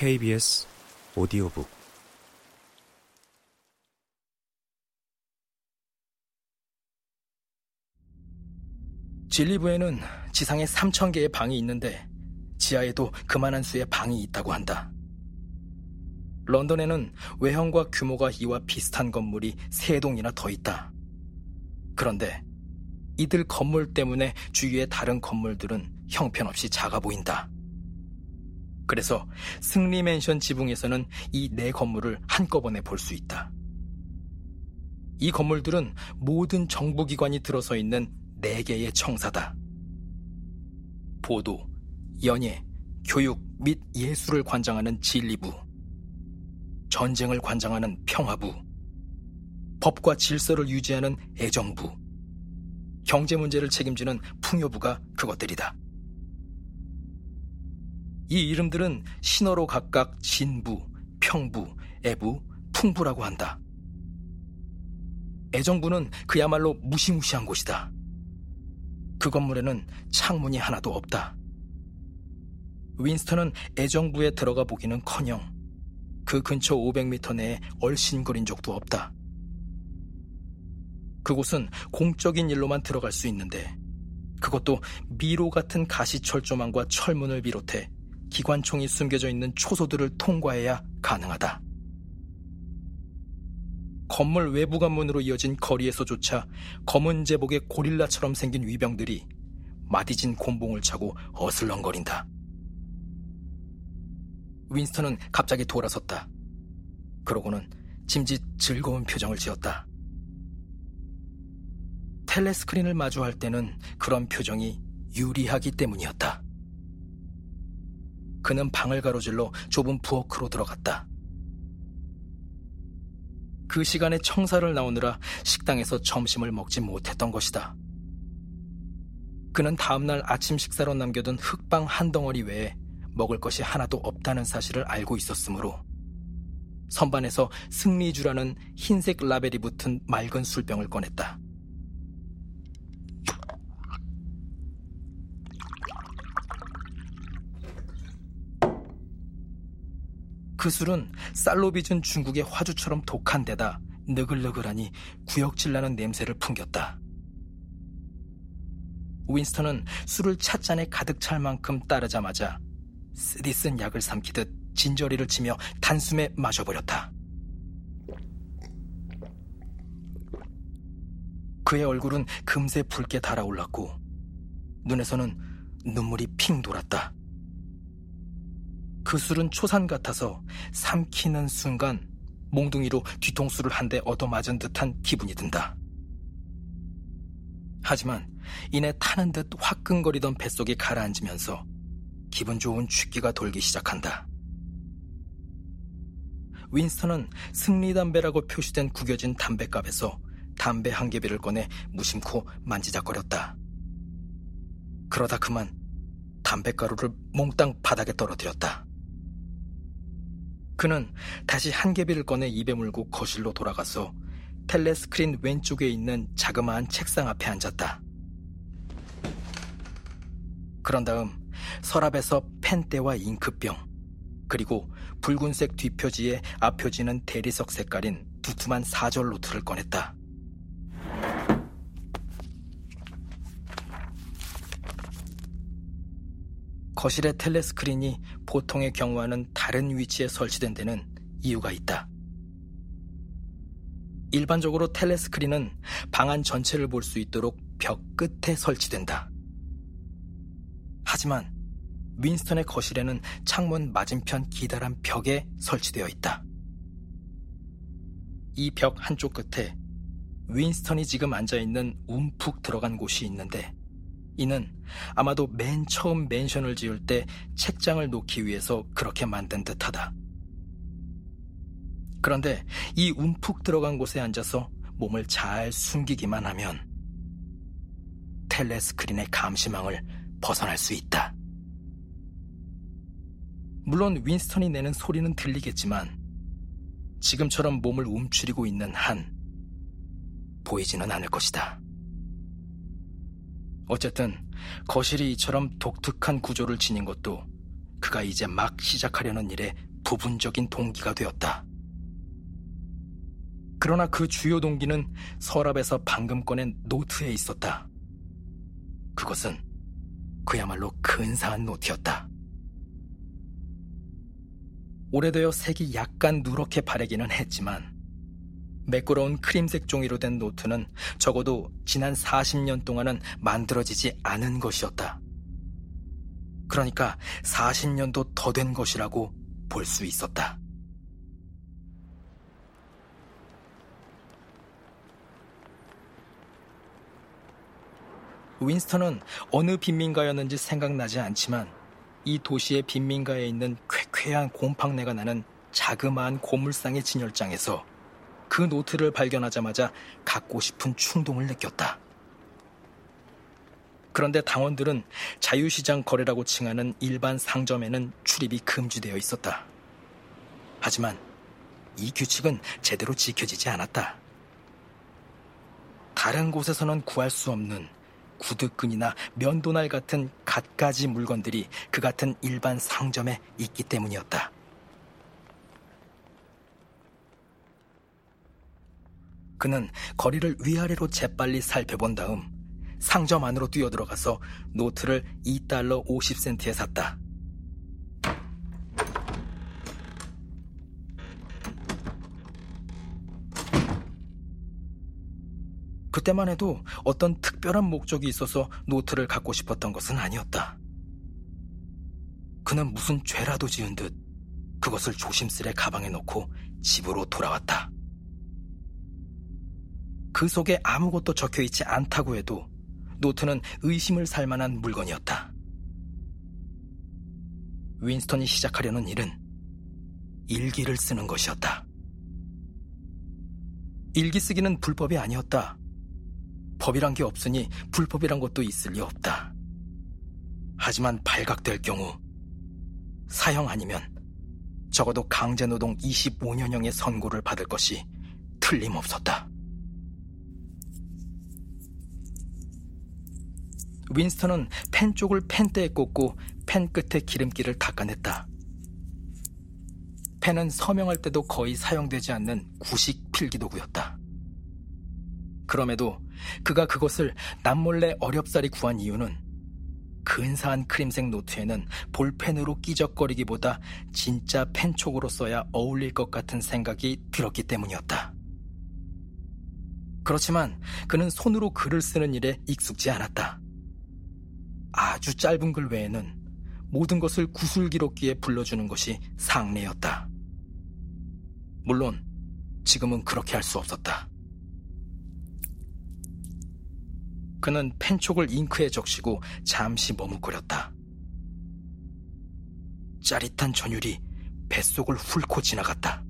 KBS 오디오북 진리부에는 지상에 3천 개의 방이 있는데 지하에도 그만한 수의 방이 있다고 한다. 런던에는 외형과 규모가 이와 비슷한 건물이 세 동이나 더 있다. 그런데 이들 건물 때문에 주위의 다른 건물들은 형편없이 작아 보인다. 그래서 승리 맨션 지붕에서는 이 네 건물을 한꺼번에 볼 수 있다. 이 건물들은 모든 정부기관이 들어서 있는 네 개의 청사다. 보도, 연예, 교육 및 예술을 관장하는 진리부, 전쟁을 관장하는 평화부, 법과 질서를 유지하는 애정부, 경제 문제를 책임지는 풍요부가 그것들이다. 이 이름들은 신어로 각각 진부, 평부, 애부, 풍부라고 한다. 애정부는 그야말로 무시무시한 곳이다. 그 건물에는 창문이 하나도 없다. 윈스턴은 애정부에 들어가 보기는 커녕 그 근처 500m 내에 얼씬거린 적도 없다. 그곳은 공적인 일로만 들어갈 수 있는데 그것도 미로 같은 가시철조망과 철문을 비롯해 기관총이 숨겨져 있는 초소들을 통과해야 가능하다. 건물 외부 관문으로 이어진 거리에서조차 검은 제복의 고릴라처럼 생긴 위병들이 마디진 곤봉을 차고 어슬렁거린다. 윈스턴은 갑자기 돌아섰다. 그러고는 짐짓 즐거운 표정을 지었다. 텔레스크린을 마주할 때는 그런 표정이 유리하기 때문이었다. 그는 방을 가로질러 좁은 부엌으로 들어갔다. 그 시간에 청사를 나오느라 식당에서 점심을 먹지 못했던 것이다. 그는 다음날 아침 식사로 남겨둔 흙방 한 덩어리 외에 먹을 것이 하나도 없다는 사실을 알고 있었으므로 선반에서 승리주라는 흰색 라벨이 붙은 맑은 술병을 꺼냈다. 그 술은 쌀로 빚은 중국의 화주처럼 독한 데다 느글느글하니 구역질 나는 냄새를 풍겼다. 윈스턴은 술을 찻잔에 가득 찰 만큼 따르자마자 쓰디 쓴 약을 삼키듯 진저리를 치며 단숨에 마셔버렸다. 그의 얼굴은 금세 붉게 달아올랐고 눈에서는 눈물이 핑 돌았다. 그 술은 초산 같아서 삼키는 순간 몽둥이로 뒤통수를 한 대 얻어맞은 듯한 기분이 든다. 하지만 이내 타는 듯 화끈거리던 뱃속이 가라앉으면서 기분 좋은 취기가 돌기 시작한다. 윈스턴은 승리 담배라고 표시된 구겨진 담배갑에서 담배 한 개비를 꺼내 무심코 만지작거렸다. 그러다 그만 담배가루를 몽땅 바닥에 떨어뜨렸다. 그는 다시 한 개비를 꺼내 입에 물고 거실로 돌아가서 텔레스크린 왼쪽에 있는 자그마한 책상 앞에 앉았다. 그런 다음 서랍에서 펜대와 잉크병, 그리고 붉은색 뒷표지에 앞표지는 대리석 색깔인 두툼한 사절 노트를 꺼냈다. 거실의 텔레스크린이 보통의 경우와는 다른 위치에 설치된 데는 이유가 있다. 일반적으로 텔레스크린은 방안 전체를 볼 수 있도록 벽 끝에 설치된다. 하지만 윈스턴의 거실에는 창문 맞은편 기다란 벽에 설치되어 있다. 이 벽 한쪽 끝에 윈스턴이 지금 앉아 있는 움푹 들어간 곳이 있는데 이는 아마도 맨 처음 맨션을 지을 때 책장을 놓기 위해서 그렇게 만든 듯하다. 그런데 이 움푹 들어간 곳에 앉아서 몸을 잘 숨기기만 하면 텔레스크린의 감시망을 벗어날 수 있다. 물론 윈스턴이 내는 소리는 들리겠지만 지금처럼 몸을 움츠리고 있는 한 보이지는 않을 것이다. 어쨌든 거실이 이처럼 독특한 구조를 지닌 것도 그가 이제 막 시작하려는 일에 부분적인 동기가 되었다. 그러나 그 주요 동기는 서랍에서 방금 꺼낸 노트에 있었다. 그것은 그야말로 근사한 노트였다. 오래되어 색이 약간 누렇게 바래기는 했지만 매끄러운 크림색 종이로 된 노트는 적어도 지난 40년 동안은 만들어지지 않은 것이었다. 그러니까 40년도 더 된 것이라고 볼 수 있었다. 윈스턴은 어느 빈민가였는지 생각나지 않지만 이 도시의 빈민가에 있는 쾌쾌한 곰팡내가 나는 자그마한 고물상의 진열장에서 그 노트를 발견하자마자 갖고 싶은 충동을 느꼈다. 그런데 당원들은 자유시장 거래라고 칭하는 일반 상점에는 출입이 금지되어 있었다. 하지만 이 규칙은 제대로 지켜지지 않았다. 다른 곳에서는 구할 수 없는 구두끈이나 면도날 같은 갖가지 물건들이 그 같은 일반 상점에 있기 때문이었다. 그는 거리를 위아래로 재빨리 살펴본 다음 상점 안으로 뛰어들어가서 노트를 2달러 50센트에 샀다. 그때만 해도 어떤 특별한 목적이 있어서 노트를 갖고 싶었던 것은 아니었다. 그는 무슨 죄라도 지은 듯 그것을 조심스레 가방에 넣고 집으로 돌아왔다. 그 속에 아무것도 적혀 있지 않다고 해도 노트는 의심을 살 만한 물건이었다. 윈스턴이 시작하려는 일은 일기를 쓰는 것이었다. 일기 쓰기는 불법이 아니었다. 법이란 게 없으니 불법이란 것도 있을 리 없다. 하지만 발각될 경우 사형 아니면 적어도 강제노동 25년형의 선고를 받을 것이 틀림없었다. 윈스턴은 펜 쪽을 펜대에 꽂고 펜 끝에 기름기를 닦아냈다. 펜은 서명할 때도 거의 사용되지 않는 구식 필기도구였다. 그럼에도 그가 그것을 남몰래 어렵사리 구한 이유는 근사한 크림색 노트에는 볼펜으로 끼적거리기보다 진짜 펜촉으로 써야 어울릴 것 같은 생각이 들었기 때문이었다. 그렇지만 그는 손으로 글을 쓰는 일에 익숙지 않았다. 아주 짧은 글 외에는 모든 것을 구슬기록기에 불러주는 것이 상례였다. 물론 지금은 그렇게 할 수 없었다. 그는 펜촉을 잉크에 적시고 잠시 머뭇거렸다. 짜릿한 전율이 뱃속을 훑고 지나갔다.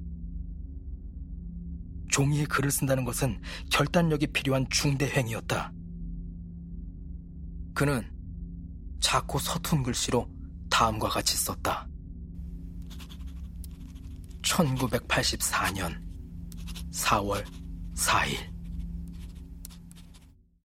종이에 글을 쓴다는 것은 결단력이 필요한 중대 행위였다. 그는 작고 서툰 글씨로 다음과 같이 썼다. 1984년 4월 4일